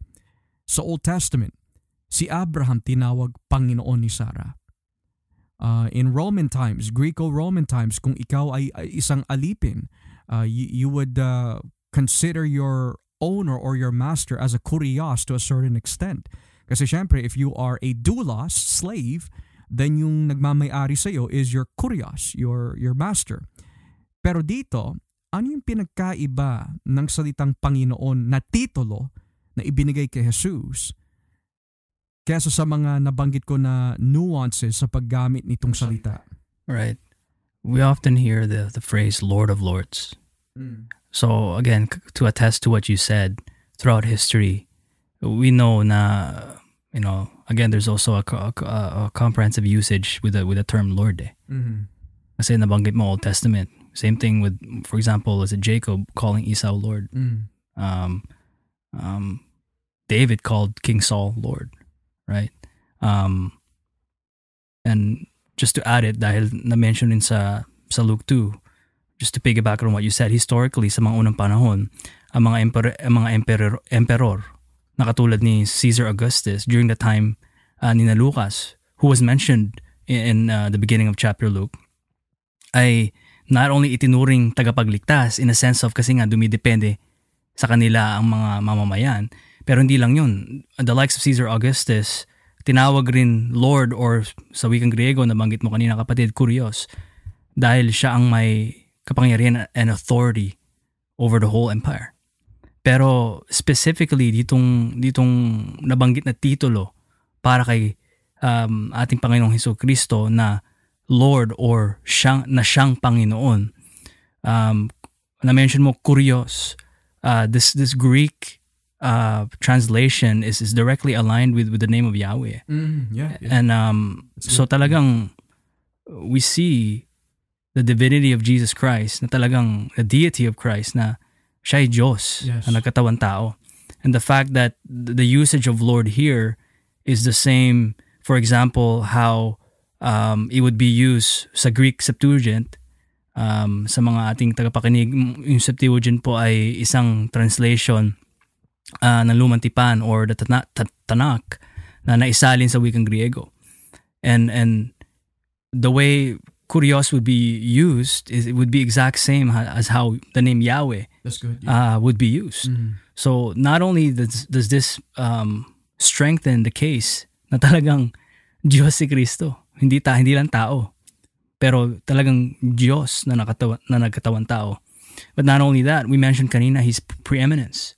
Sa Old Testament, si Abraham tinawag Panginoon ni Sarah. Uh, in Roman times, Greco-Roman times, kung ikaw ay, isang alipin, uh, you, you would uh, consider your owner or your master as a kurios to a certain extent. Kasi syempre, if you are a doulos, slave, then yung nagmamay-ari sa'yo is your kurios, your, your master. Pero dito, ano yung pinagkaiba ng salitang Panginoon na titulo na ibinigay kay Jesus kesa sa mga nabanggit ko na nuances sa paggamit nitong salita? Right. We often hear the, the phrase Lord of Lords. So again, to attest to what you said, throughout history, we know na you know again there's also a, a, a comprehensive usage with the with the term Lord. Mm-hmm. Kasi nabanggit mo Old Testament. Same thing with, for example, was it Jacob calling Esau Lord? Mm. Um, um, David called King Saul Lord, right? Um, and just to add it, dahil na-mention din sa, sa Luke 2, just to piggyback on what you said, historically, sa mga unang panahon, ang mga, emperor, ang mga emperor, emperor na katulad ni Caesar Augustus during the time uh, ni Lucas, who was mentioned in, in uh, the beginning of chapter Luke, ay not only itinuring tagapagligtas in a sense of kasi nga dumidepende sa kanila ang mga mamamayan, pero hindi lang yun. The likes of Caesar Augustus, tinawag rin Lord or sa wikang Griego na banggit mo kanina kapatid, Kurios, dahil siya ang may kapangyarihan and authority over the whole empire. Pero specifically ditong ditong nabanggit na titulo para kay um, ating Panginoong Hesus Kristo na Lord or siyang, na siyang Panginoon. Um, na-mention mo, kurios. Uh, this this Greek uh, translation is, is directly aligned with, with the name of Yahweh. Mm, yeah, yeah. And um, so talagang we see the divinity of Jesus Christ, na talagang the deity of Christ, na siya ay Diyos Yes. na nagkatawan tao. And the fact that the usage of Lord here is the same, for example, how um, it would be used sa Greek Septuagint. Um, sa mga ating tagapakinig, yung Septuagint po ay isang translation uh, ng Lumang Tipan or the Tana- Ta- Tanakh na naisalin sa wikang Griego. And and the way kurios would be used is it would be exact same as how the name Yahweh good. Yeah. uh, would be used. Mm. So not only does, does this um, strengthen the case na talagang Diyos si Kristo, hindi ta hindi lang tao, pero talagang Diyos na nakatawa, na nagkatawan tao. But not only that, we mentioned kanina his preeminence.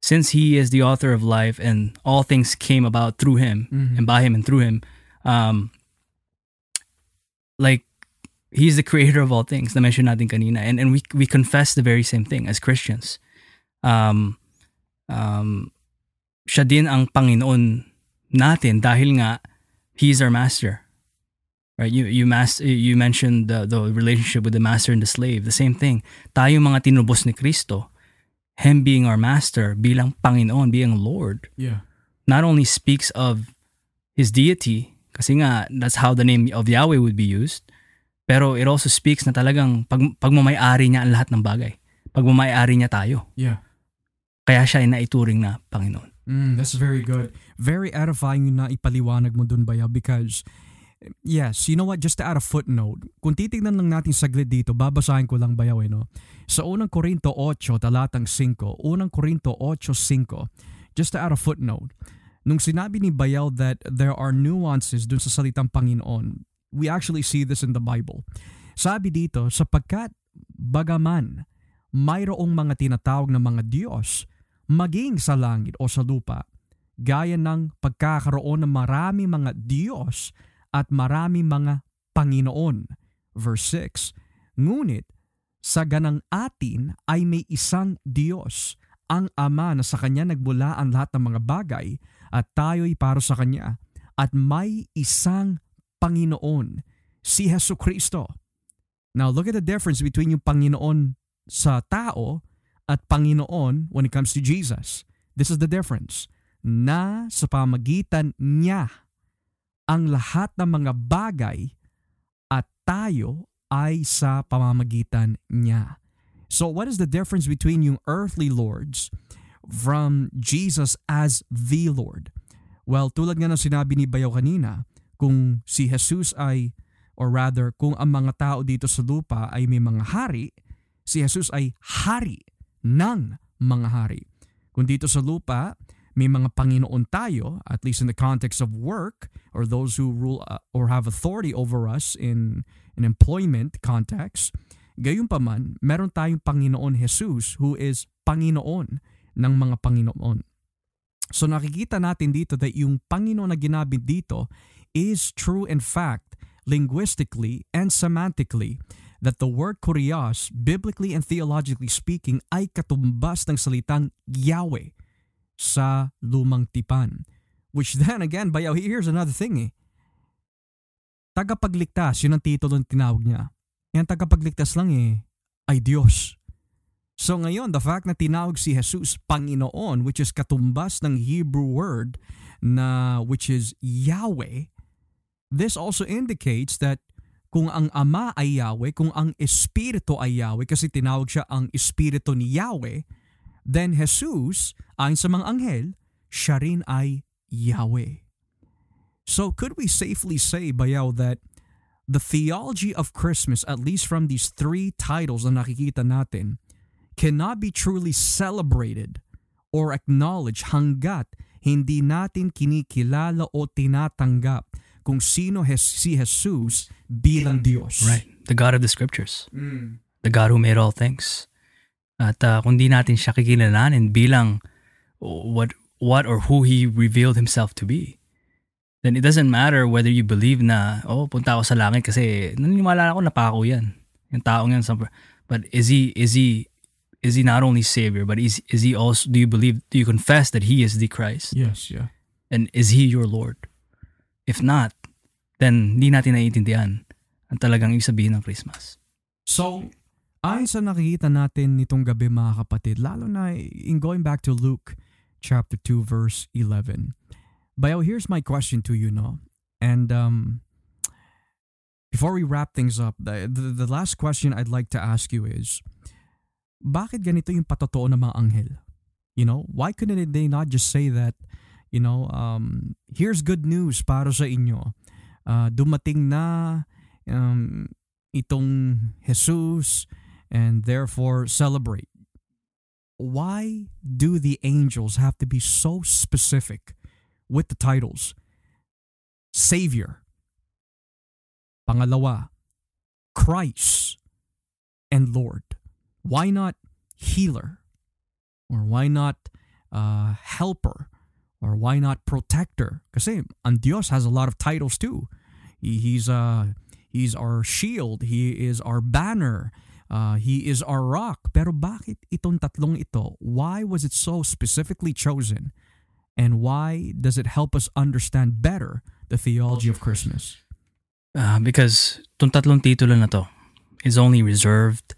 Since he is the author of life and all things came about through him Mhm. and by him and through him, um, like he's the creator of all things na mention natin kanina. And and we we confess the very same thing as Christians. Um um siya din ang Panginoon natin dahil nga he's our master. Right? You you mas you mentioned the the relationship with the master and the slave the same thing. Tayo mga tinubos ni Kristo him being our master bilang Panginoon being Lord Yeah. not only speaks of his deity, kasi nga that's how the name of Yahweh would be used, pero it also speaks na talagang pag, pagmamayari niya ang lahat ng bagay. Pagmamayari niya tayo. Yeah. Kaya siya ay naituring na Panginoon. Mm, that's very good. Very edifying na ipaliwanag mo dun, Bayaw, because yes, you know what, just to add a footnote, kung titignan lang natin saglit dito, babasahin ko lang Bayaw, eh, no? Sa unang Korinto 8, talatang 5, unang Korinto 8.5, just to add a footnote, nung sinabi ni Bayaw that there are nuances dun sa salitang Panginoon, we actually see this in the Bible. Sabi dito, sapagkat bagaman mayroong mga tinatawag na mga Diyos, maging sa langit o sa lupa, gaya ng pagkakaroon ng marami mga Diyos at marami mga Panginoon. Verse 6, Ngunit sa ganang atin ay may isang Diyos, ang Ama na sa Kanya nagmula ang lahat ng mga bagay at tayo'y para sa Kanya. At may isang Panginoon, si Heso Kristo. Now look at the difference between yung Panginoon sa tao at Panginoon when it comes to Jesus. This is the difference. Na sa pamagitan niya ang lahat ng mga bagay at tayo ay sa pamamagitan niya. So what is the difference between yung earthly lords from Jesus as the Lord? Well, tulad nga ng sinabi ni Bayaw kanina, kung si Jesus ay, or rather, kung ang mga tao dito sa lupa ay may mga hari, si Jesus ay hari ng mga hari. Kung dito sa lupa, may mga Panginoon tayo, at least in the context of work, or those who rule uh, or have authority over us in an employment context, gayunpaman, meron tayong Panginoon Jesus who is Panginoon ng mga Panginoon. So nakikita natin dito that yung Panginoon na ginamit dito is true in fact, linguistically and semantically, that the word kurios, biblically and theologically speaking, ay katumbas ng salitang Yahweh sa lumang tipan. Which then again, bayaw, here's another thing eh. Tagapagligtas, yun ang titulo ng tinawag niya. Yan tagapagligtas lang eh, ay Diyos. So ngayon, the fact na tinawag si Jesus Panginoon, which is katumbas ng Hebrew word na which is Yahweh, this also indicates that kung ang Ama ay Yahweh, kung ang Espiritu ay Yahweh, kasi tinawag siya ang Espiritu ni Yahweh, then Jesus, ayon sa mga anghel, siya rin ay Yahweh. So could we safely say, Bayaw, that the theology of Christmas, at least from these three titles na nakikita natin, cannot be truly celebrated or acknowledged hanggat hindi natin kinikilala o tinatanggap kung sino hes- si Jesus bilang Diyos. Right. The God of the scriptures. The God who made all things. At uh, kung di natin siya kikilalanin bilang what what or who he revealed himself to be, then it doesn't matter whether you believe na, oh, punta ako sa langit kasi naniniwala ako na pako yan. Yung taong yan. But is he, is he, is he not only Savior, but is, is he also, do you believe, do you confess that he is the Christ? Yes, yeah. And is he your Lord? If not, then hindi natin naiintindihan ang talagang ibig sabihin ng Christmas. So, ayon sa nakikita natin nitong gabi mga kapatid, lalo na in going back to Luke chapter 2 verse 11, Bayo, here's my question to you, no? And um, before we wrap things up, the, the, the last question I'd like to ask you is, bakit ganito yung patotoo ng mga anghel? You know, why couldn't they not just say that, you know, um, here's good news para sa inyo. Uh, dumating na um, itong Jesus and therefore celebrate. Why do the angels have to be so specific with the titles Savior, Pangalawa, Christ, and Lord. Why not Healer? Or why not uh, Helper? Or why not Protector? Kasi ang Dios has a lot of titles too. He, he's, uh, he's our shield. He is our banner. Uh, he is our rock. Pero bakit itong tatlong ito? Why was it so specifically chosen? And why does it help us understand better the theology of Christmas? Uh, because itong tatlong titulo na to is only reserved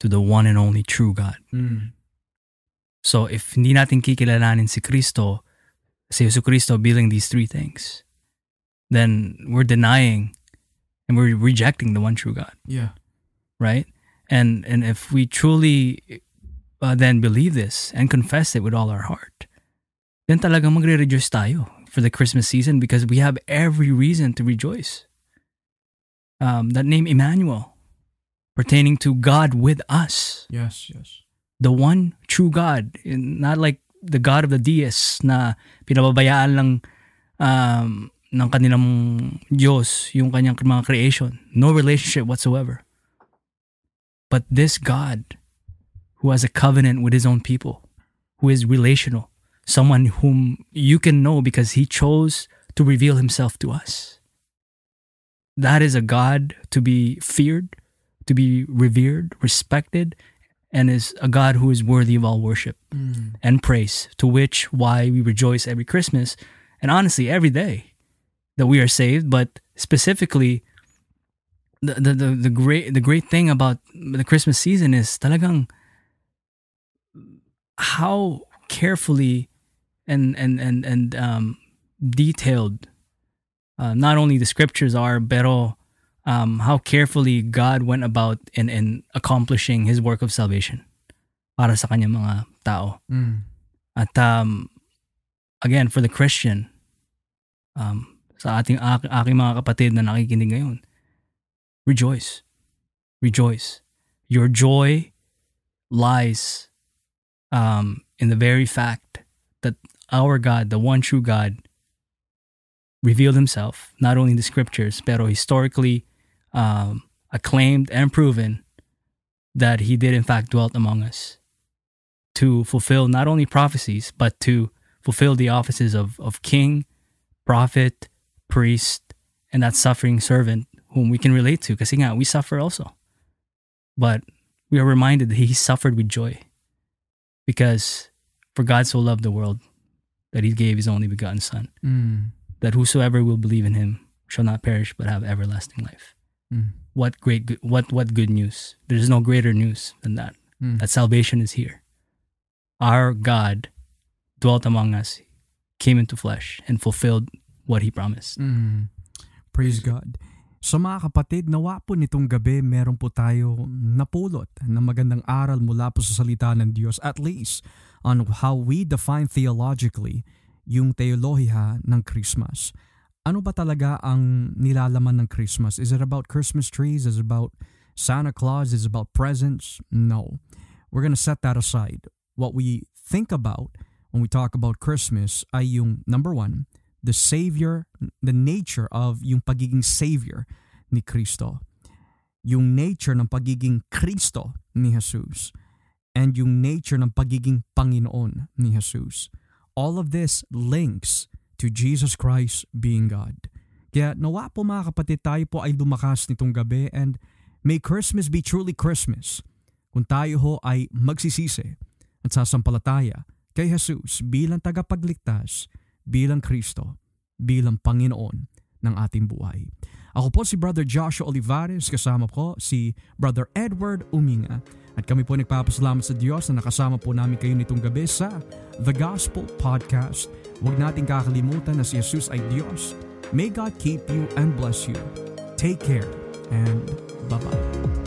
to the one and only true God. Mm. So if hindi natin kikilalanin si Kristo, si Yesu Kristo bilang these three things, then we're denying and we're rejecting the one true God. Yeah. Right? And and if we truly uh, then believe this and confess it with all our heart, then talagang magre-rejoice tayo for the Christmas season because we have every reason to rejoice. Um, that name Emmanuel, pertaining to God with us. Yes, yes. The one true God, not like the God of the deists na pinababayaan lang um, ng kanilang Diyos yung kanyang mga creation. No relationship whatsoever. But this God who has a covenant with his own people, who is relational, someone whom you can know because he chose to reveal himself to us. That is a God to be feared, to be revered, respected, and is a God who is worthy of all worship mm. and praise, to which why we rejoice every Christmas and honestly every day that we are saved, but specifically the, the, the, the great the great thing about the Christmas season is talagang how carefully and and and and um, detailed. Uh, not only the scriptures are, pero um, how carefully God went about in in accomplishing His work of salvation para sa kanyang mga tao. Mm. At um, again, for the Christian, um, sa ating aking mga kapatid na nakikinig ngayon, rejoice. Rejoice. Your joy lies um, in the very fact that our God, the one true God, revealed himself, not only in the scriptures, but historically um, acclaimed and proven that he did in fact dwelt among us to fulfill not only prophecies, but to fulfill the offices of, of king, prophet, priest, and that suffering servant whom we can relate to. because we suffer also. But we are reminded that he suffered with joy. Because for God so loved the world that he gave his only begotten Son, Mm. that whosoever will believe in him shall not perish but have everlasting life. Mm. What great, what what good news! There's no greater news than that. Mm. That salvation is here. Our God dwelt among us, came into flesh, and fulfilled what He promised. Mm. Praise God. So mga kapatid, nawa po nitong gabi meron po tayo napulot na magandang aral mula po sa salita ng Diyos at least on how we define theologically yung teolohiya ng Christmas. Ano ba talaga ang nilalaman ng Christmas? Is it about Christmas trees? Is it about Santa Claus? Is it about presents? No. We're gonna set that aside. What we think about when we talk about Christmas ay yung number one, the Savior, the nature of yung pagiging Savior ni Kristo. Yung nature ng pagiging Kristo ni Jesus. and yung nature ng pagiging Panginoon ni Jesus. All of this links to Jesus Christ being God. Kaya nawa po mga kapatid tayo po ay lumakas nitong gabi and may Christmas be truly Christmas kung tayo ho ay magsisisi at sasampalataya kay Jesus bilang tagapagligtas, bilang Kristo, bilang Panginoon ng ating buhay. Ako po si Brother Joshua Olivares, kasama ko si Brother Edward Uminga. At kami po nagpapasalamat sa Diyos na nakasama po namin kayo nitong gabi sa The Gospel Podcast. Huwag nating kakalimutan na si Jesus ay Diyos. May God keep you and bless you. Take care and bye-bye.